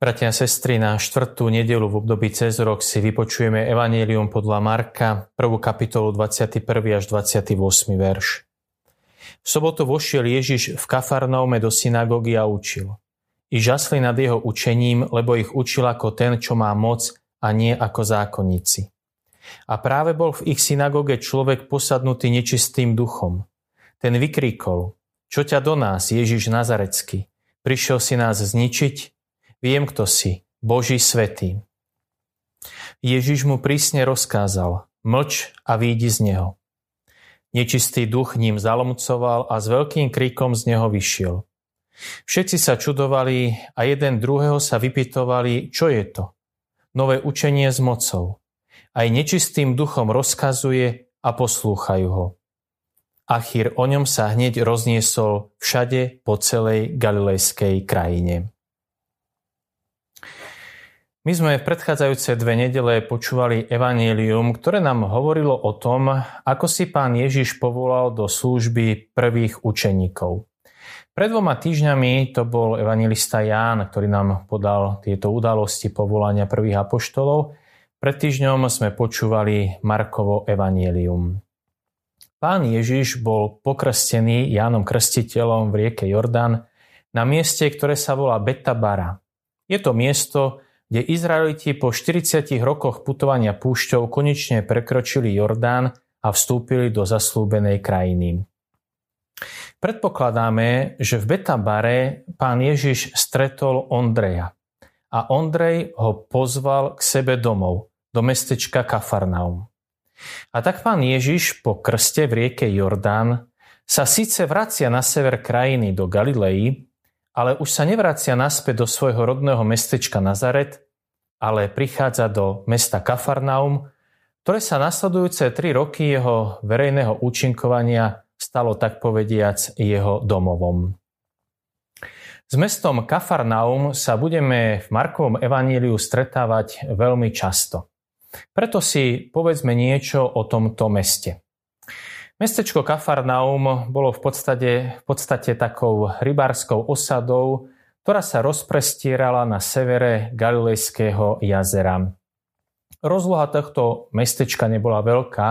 Bratia a sestry, na štvrtú nedelu v období cez rok si vypočujeme Evangelium podľa Marka, prvú kapitolu 21. až 28. verš. V sobotu vošiel Ježiš v Kafarnaume do synagógy a učil. I žasli nad jeho učením, lebo ich učil ako ten, čo má moc a nie ako zákonníci. A práve bol v ich synagóge človek posadnutý nečistým duchom. Ten vykríkol, čo ťa do nás, Ježiš Nazarecký? Prišiel si nás zničiť? Viem, kto si, Boží svetý. Ježiš mu prísne rozkázal, mlč a výjdi z neho. Nečistý duch ním zalomcoval a s veľkým kríkom z neho vyšiel. Všetci sa čudovali a jeden druhého sa vypytovali, čo je to. Nové učenie s mocou. Aj nečistým duchom rozkazuje a poslúchajú ho. Achír o ňom sa hneď rozniesol všade po celej galilejskej krajine. My sme v predchádzajúce dve nedele počúvali evanílium, ktoré nám hovorilo o tom, ako si pán Ježiš povolal do služby prvých učeníkov. Pred dvoma týždňami to bol evangelista Ján, ktorý nám podal tieto udalosti povolania prvých apoštolov. Pred týždňom sme počúvali Markovo evanílium. Pán Ježiš bol pokrstený Jánom Krstiteľom v rieke Jordán na mieste, ktoré sa volá Betabara. Je to miesto, kde Izraeliti po 40 rokoch putovania púšťou konečne prekročili Jordán a vstúpili do zaslúbenej krajiny. Predpokladáme, že v Betabare pán Ježiš stretol Ondreja a Ondrej ho pozval k sebe domov, do mestečka Kafarnaum. A tak pán Ježiš po krste v rieke Jordán sa síce vracia na sever krajiny do Galilei, ale už sa nevracia naspäť do svojho rodného mestečka Nazaret, ale prichádza do mesta Kafarnaum, ktoré sa nasledujúce tri roky jeho verejného účinkovania stalo tak povediac jeho domovom. S mestom Kafarnaum sa budeme v Markovom evaníliu stretávať veľmi často. Preto si povedzme niečo o tomto meste. Mestečko Kafarnaum bolo v podstate, v podstate takou rybárskou osadou, ktorá sa rozprestierala na severe Galilejského jazera. Rozloha tohto mestečka nebola veľká,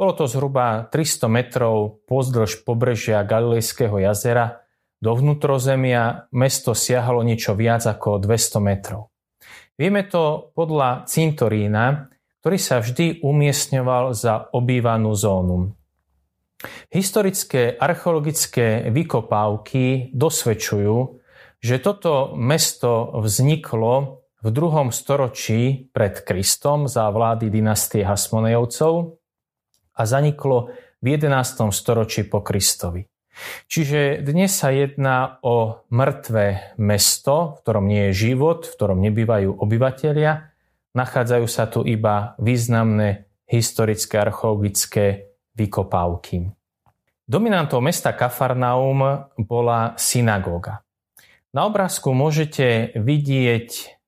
bolo to zhruba 300 metrov pozdĺž pobrežia Galilejského jazera, do vnútrozemia mesto siahalo niečo viac ako 200 metrov. Vieme to podľa cintorína, ktorý sa vždy umiestňoval za obývanú zónu. Historické archeologické vykopávky dosvedčujú, že toto mesto vzniklo v druhom storočí pred Kristom za vlády dynastie Hasmonejovcov a zaniklo v 11. storočí po Kristovi. Čiže dnes sa jedná o mŕtve mesto, v ktorom nie je život, v ktorom nebývajú obyvatelia. Nachádzajú sa tu iba významné historické archeologické vykopávky. Dominantou mesta Kafarnaum bola synagóga. Na obrázku môžete vidieť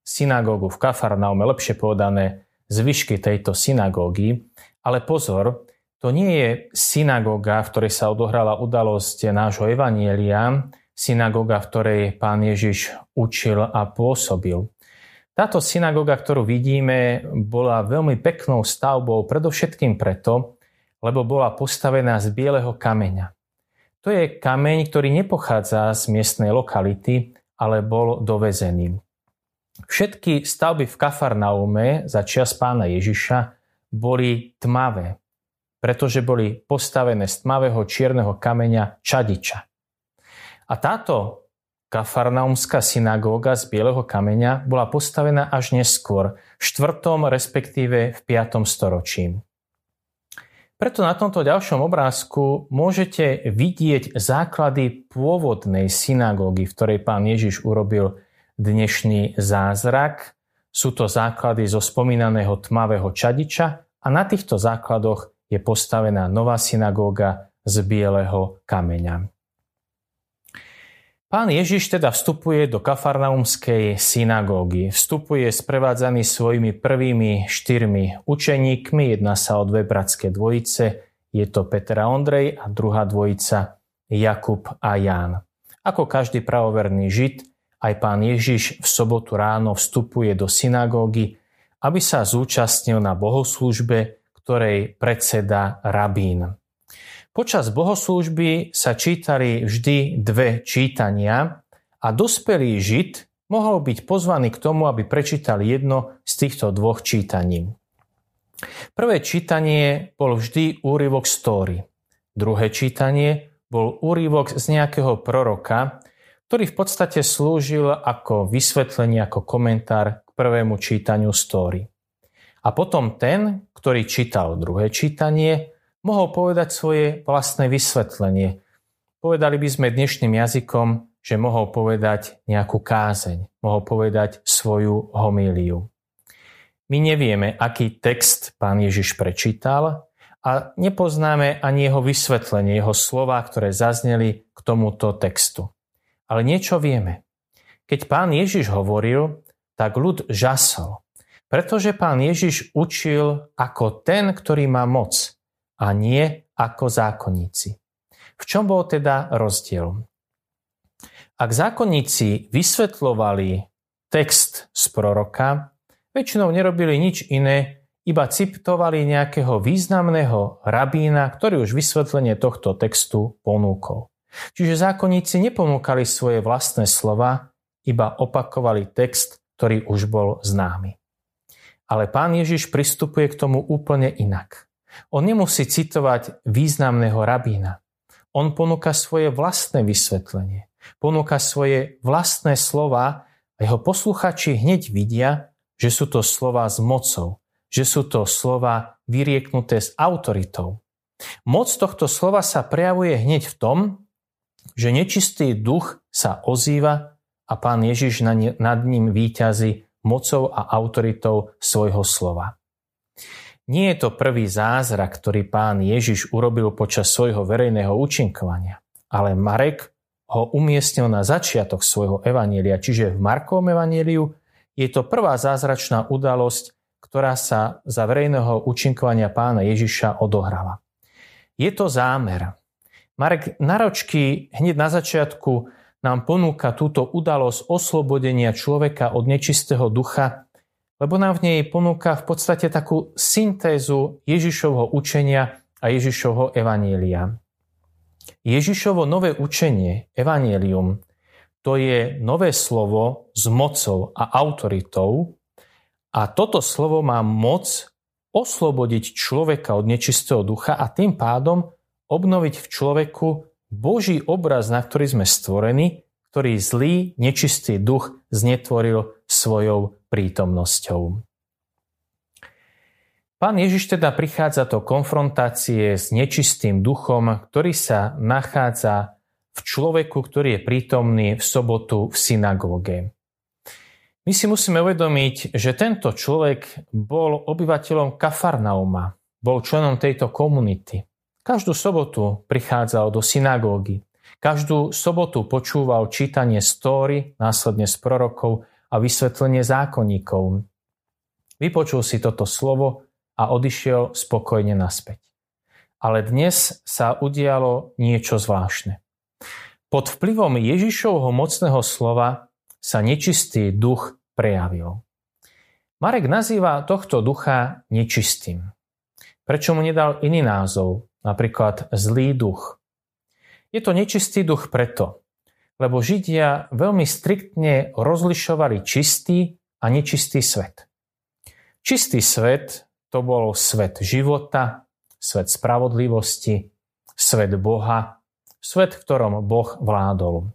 synagógu v Kafarnaume, lepšie povedané zvyšky tejto synagógy, ale pozor, to nie je synagóga, v ktorej sa odohrala udalosť nášho Evanielia, synagóga, v ktorej pán Ježiš učil a pôsobil. Táto synagóga, ktorú vidíme, bola veľmi peknou stavbou, predovšetkým preto, lebo bola postavená z bieleho kameňa. To je kameň, ktorý nepochádza z miestnej lokality, ale bol dovezený. Všetky stavby v Kafarnaume za čias pána Ježiša boli tmavé, pretože boli postavené z tmavého čierneho kameňa čadiča. A táto Kafarnaumská synagóga z bieleho kameňa bola postavená až neskôr, v 4. respektíve v 5. storočí. Preto na tomto ďalšom obrázku môžete vidieť základy pôvodnej synagógy, v ktorej pán Ježiš urobil dnešný zázrak. Sú to základy zo spomínaného tmavého čadiča a na týchto základoch je postavená nová synagóga z bieleho kameňa. Pán Ježiš teda vstupuje do kafarnaumskej synagógy. Vstupuje sprevádzaný svojimi prvými štyrmi učeníkmi. Jedná sa o dve bratské dvojice. Je to Peter a Ondrej a druhá dvojica Jakub a Ján. Ako každý pravoverný žid aj pán Ježiš v sobotu ráno vstupuje do synagógy, aby sa zúčastnil na bohoslúžbe, ktorej predseda rabín. Počas bohoslúžby sa čítali vždy dve čítania a dospelý žid mohol byť pozvaný k tomu, aby prečítal jedno z týchto dvoch čítaní. Prvé čítanie bol vždy úryvok story. Druhé čítanie bol úryvok z nejakého proroka, ktorý v podstate slúžil ako vysvetlenie, ako komentár k prvému čítaniu story. A potom ten, ktorý čítal druhé čítanie, mohol povedať svoje vlastné vysvetlenie. Povedali by sme dnešným jazykom, že mohol povedať nejakú kázeň, mohol povedať svoju homíliu. My nevieme, aký text pán Ježiš prečítal a nepoznáme ani jeho vysvetlenie, jeho slova, ktoré zazneli k tomuto textu. Ale niečo vieme. Keď pán Ježiš hovoril, tak ľud žasol, pretože pán Ježiš učil ako ten, ktorý má moc a nie ako zákonníci. V čom bol teda rozdiel? Ak zákonníci vysvetľovali text z proroka, väčšinou nerobili nič iné, iba citovali nejakého významného rabína, ktorý už vysvetlenie tohto textu ponúkol. Čiže zákonníci neponúkali svoje vlastné slova, iba opakovali text, ktorý už bol známy. Ale pán Ježiš pristupuje k tomu úplne inak. On nemusí citovať významného rabína. On ponúka svoje vlastné vysvetlenie. Ponúka svoje vlastné slova a jeho posluchači hneď vidia, že sú to slova s mocou, že sú to slova vyrieknuté s autoritou. Moc tohto slova sa prejavuje hneď v tom, že nečistý duch sa ozýva a pán Ježiš nad ním výťazí mocou a autoritou svojho slova. Nie je to prvý zázrak, ktorý pán Ježiš urobil počas svojho verejného účinkovania, ale Marek ho umiestnil na začiatok svojho evanielia, čiže v Markovom evanieliu je to prvá zázračná udalosť, ktorá sa za verejného účinkovania pána Ježiša odohrala. Je to zámer. Marek naročky hneď na začiatku nám ponúka túto udalosť oslobodenia človeka od nečistého ducha lebo nám v nej ponúka v podstate takú syntézu Ježišovho učenia a Ježišovho evanielia. Ježišovo nové učenie, evanielium, to je nové slovo s mocou a autoritou a toto slovo má moc oslobodiť človeka od nečistého ducha a tým pádom obnoviť v človeku Boží obraz, na ktorý sme stvorení, ktorý zlý, nečistý duch znetvoril svojou prítomnosťou. Pán Ježiš teda prichádza do konfrontácie s nečistým duchom, ktorý sa nachádza v človeku, ktorý je prítomný v sobotu v synagóge. My si musíme uvedomiť, že tento človek bol obyvateľom Kafarnauma, bol členom tejto komunity. Každú sobotu prichádzal do synagógy. Každú sobotu počúval čítanie stóry, následne z prorokov a vysvetlenie zákonníkov. Vypočul si toto slovo a odišiel spokojne naspäť. Ale dnes sa udialo niečo zvláštne. Pod vplyvom Ježišovho mocného slova sa nečistý duch prejavil. Marek nazýva tohto ducha nečistým. Prečo mu nedal iný názov, napríklad zlý duch? Je to nečistý duch preto, lebo Židia veľmi striktne rozlišovali čistý a nečistý svet. Čistý svet to bol svet života, svet spravodlivosti, svet Boha, svet, v ktorom Boh vládol.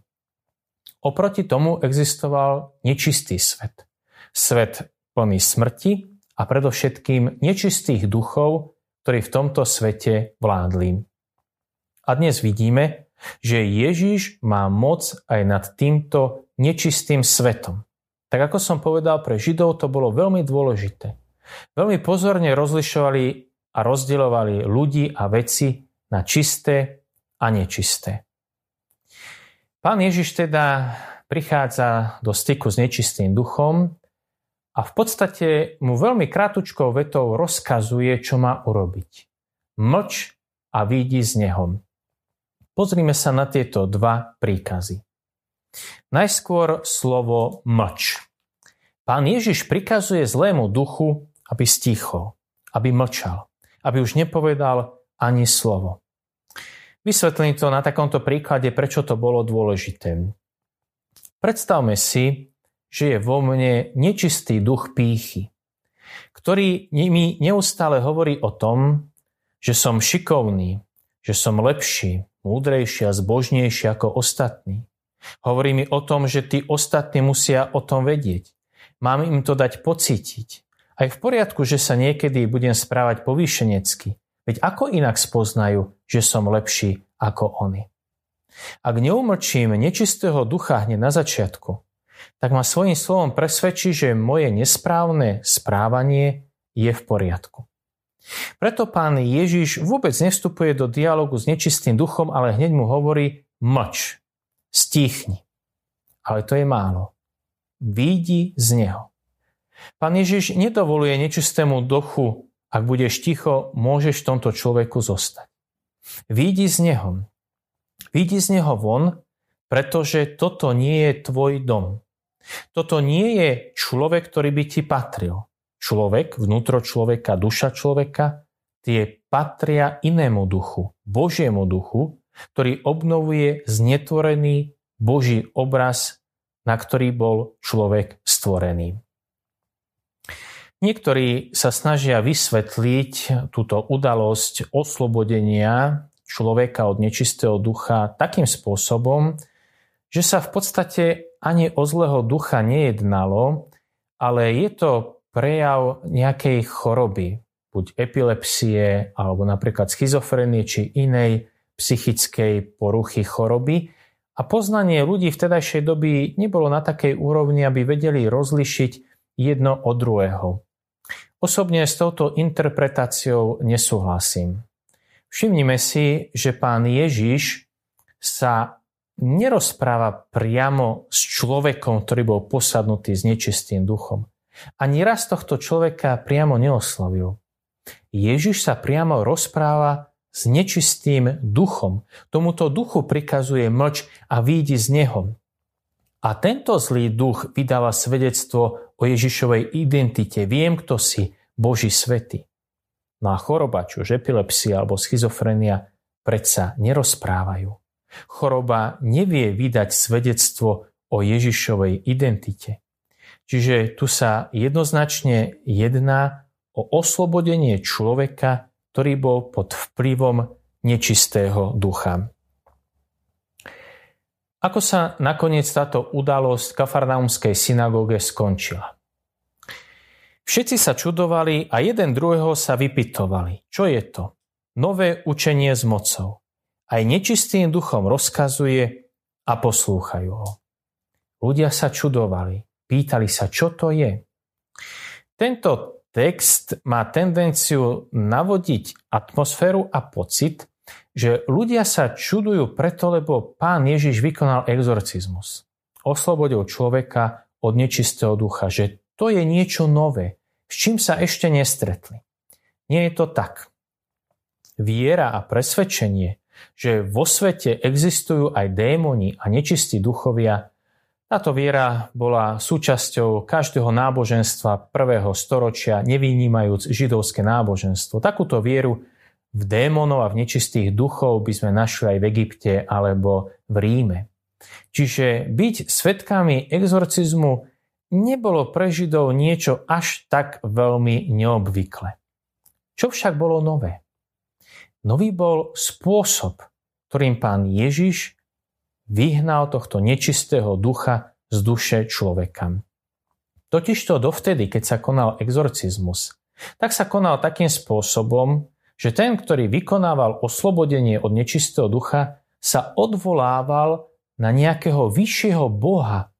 Oproti tomu existoval nečistý svet. Svet plný smrti a predovšetkým nečistých duchov, ktorí v tomto svete vládli. A dnes vidíme, že Ježiš má moc aj nad týmto nečistým svetom. Tak ako som povedal, pre Židov to bolo veľmi dôležité. Veľmi pozorne rozlišovali a rozdielovali ľudí a veci na čisté a nečisté. Pán Ježiš teda prichádza do styku s nečistým duchom a v podstate mu veľmi krátučkou vetou rozkazuje, čo má urobiť. Mlč a vidí z neho. Pozrime sa na tieto dva príkazy. Najskôr slovo mlč. Pán Ježiš prikazuje zlému duchu, aby stichol, aby mlčal, aby už nepovedal ani slovo. Vysvetlím to na takomto príklade, prečo to bolo dôležité. Predstavme si, že je vo mne nečistý duch pýchy, ktorý mi neustále hovorí o tom, že som šikovný, že som lepší, múdrejší a zbožnejší ako ostatní. Hovorí mi o tom, že tí ostatní musia o tom vedieť. Mám im to dať pocítiť. Aj v poriadku, že sa niekedy budem správať povýšenecky. Veď ako inak spoznajú, že som lepší ako oni? Ak neumlčím nečistého ducha hneď na začiatku, tak ma svojím slovom presvedčí, že moje nesprávne správanie je v poriadku. Preto pán Ježiš vôbec nevstupuje do dialogu s nečistým duchom, ale hneď mu hovorí mlč, stíchni. Ale to je málo. Výjdi z neho. Pán Ježiš nedovoluje nečistému duchu ak budeš ticho, môžeš v tomto človeku zostať. Výjdi z neho. Výjdi z neho von, pretože toto nie je tvoj dom. Toto nie je človek, ktorý by ti patril. Človek, vnútro človeka, duša človeka, tie patria inému duchu, Božiemu duchu, ktorý obnovuje znetvorený Boží obraz, na ktorý bol človek stvorený. Niektorí sa snažia vysvetliť túto udalosť oslobodenia človeka od nečistého ducha takým spôsobom, že sa v podstate ani o zlého ducha nejednalo, ale je to prejav nejakej choroby, buď epilepsie, alebo napríklad schizofrenie, či inej psychickej poruchy choroby. A poznanie ľudí v tedajšej doby nebolo na takej úrovni, aby vedeli rozlišiť jedno od druhého. Osobne s touto interpretáciou nesúhlasím. Všimnime si, že pán Ježiš sa nerozpráva priamo s človekom, ktorý bol posadnutý s nečistým duchom. Ani raz tohto človeka priamo neoslovil. Ježiš sa priamo rozpráva s nečistým duchom. Tomuto duchu prikazuje mlč a výjdi z neho. A tento zlý duch vydáva svedectvo o Ježišovej identite. Viem, kto si, Boží svety. No a choroba, či už epilepsia alebo schizofrenia, predsa nerozprávajú. Choroba nevie vydať svedectvo o Ježišovej identite. Čiže tu sa jednoznačne jedná o oslobodenie človeka, ktorý bol pod vplyvom nečistého ducha. Ako sa nakoniec táto udalosť kafarnaumskej synagóge skončila? Všetci sa čudovali a jeden druhého sa vypitovali. Čo je to? Nové učenie s mocou. Aj nečistým duchom rozkazuje a poslúchajú ho. Ľudia sa čudovali, pýtali sa, čo to je. Tento text má tendenciu navodiť atmosféru a pocit, že ľudia sa čudujú preto, lebo pán Ježiš vykonal exorcizmus. Oslobodil človeka od nečistého ducha, že to je niečo nové, s čím sa ešte nestretli. Nie je to tak. Viera a presvedčenie, že vo svete existujú aj démoni a nečistí duchovia, táto viera bola súčasťou každého náboženstva prvého storočia, nevynímajúc židovské náboženstvo. Takúto vieru v démonov a v nečistých duchov by sme našli aj v Egypte alebo v Ríme. Čiže byť svetkami exorcizmu nebolo pre Židov niečo až tak veľmi neobvykle. Čo však bolo nové? Nový bol spôsob, ktorým pán Ježiš vyhnal tohto nečistého ducha z duše človeka. Totižto dovtedy, keď sa konal exorcizmus, tak sa konal takým spôsobom, že ten, ktorý vykonával oslobodenie od nečistého ducha, sa odvolával na nejakého vyššieho boha,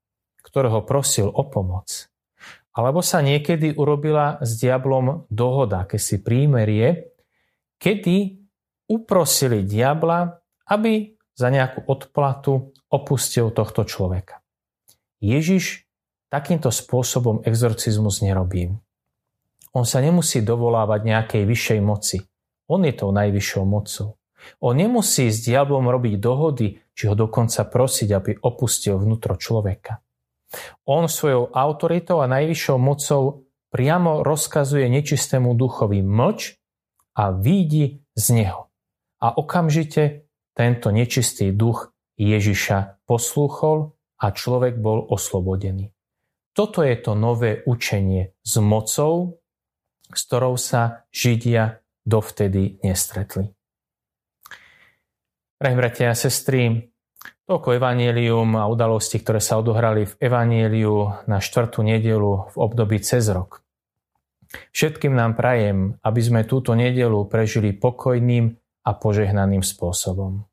ktorého prosil o pomoc. Alebo sa niekedy urobila s diablom dohoda, keď si prímerie, kedy uprosili diabla, aby za nejakú odplatu opustil tohto človeka. Ježiš takýmto spôsobom exorcizmus nerobí. On sa nemusí dovolávať nejakej vyššej moci. On je tou najvyššou mocou. On nemusí s diablom robiť dohody, či ho dokonca prosiť, aby opustil vnútro človeka. On svojou autoritou a najvyššou mocou priamo rozkazuje nečistému duchovi mlč a výjdi z neho. A okamžite tento nečistý duch Ježiša poslúchol a človek bol oslobodený. Toto je to nové učenie s mocou, s ktorou sa Židia dovtedy nestretli. Drahí bratia a sestry, toľko evanielium a udalosti, ktoré sa odohrali v evanieliu na štvrtú nedelu v období cez rok. Všetkým nám prajem, aby sme túto nedelu prežili pokojným a požehnaným spôsobom.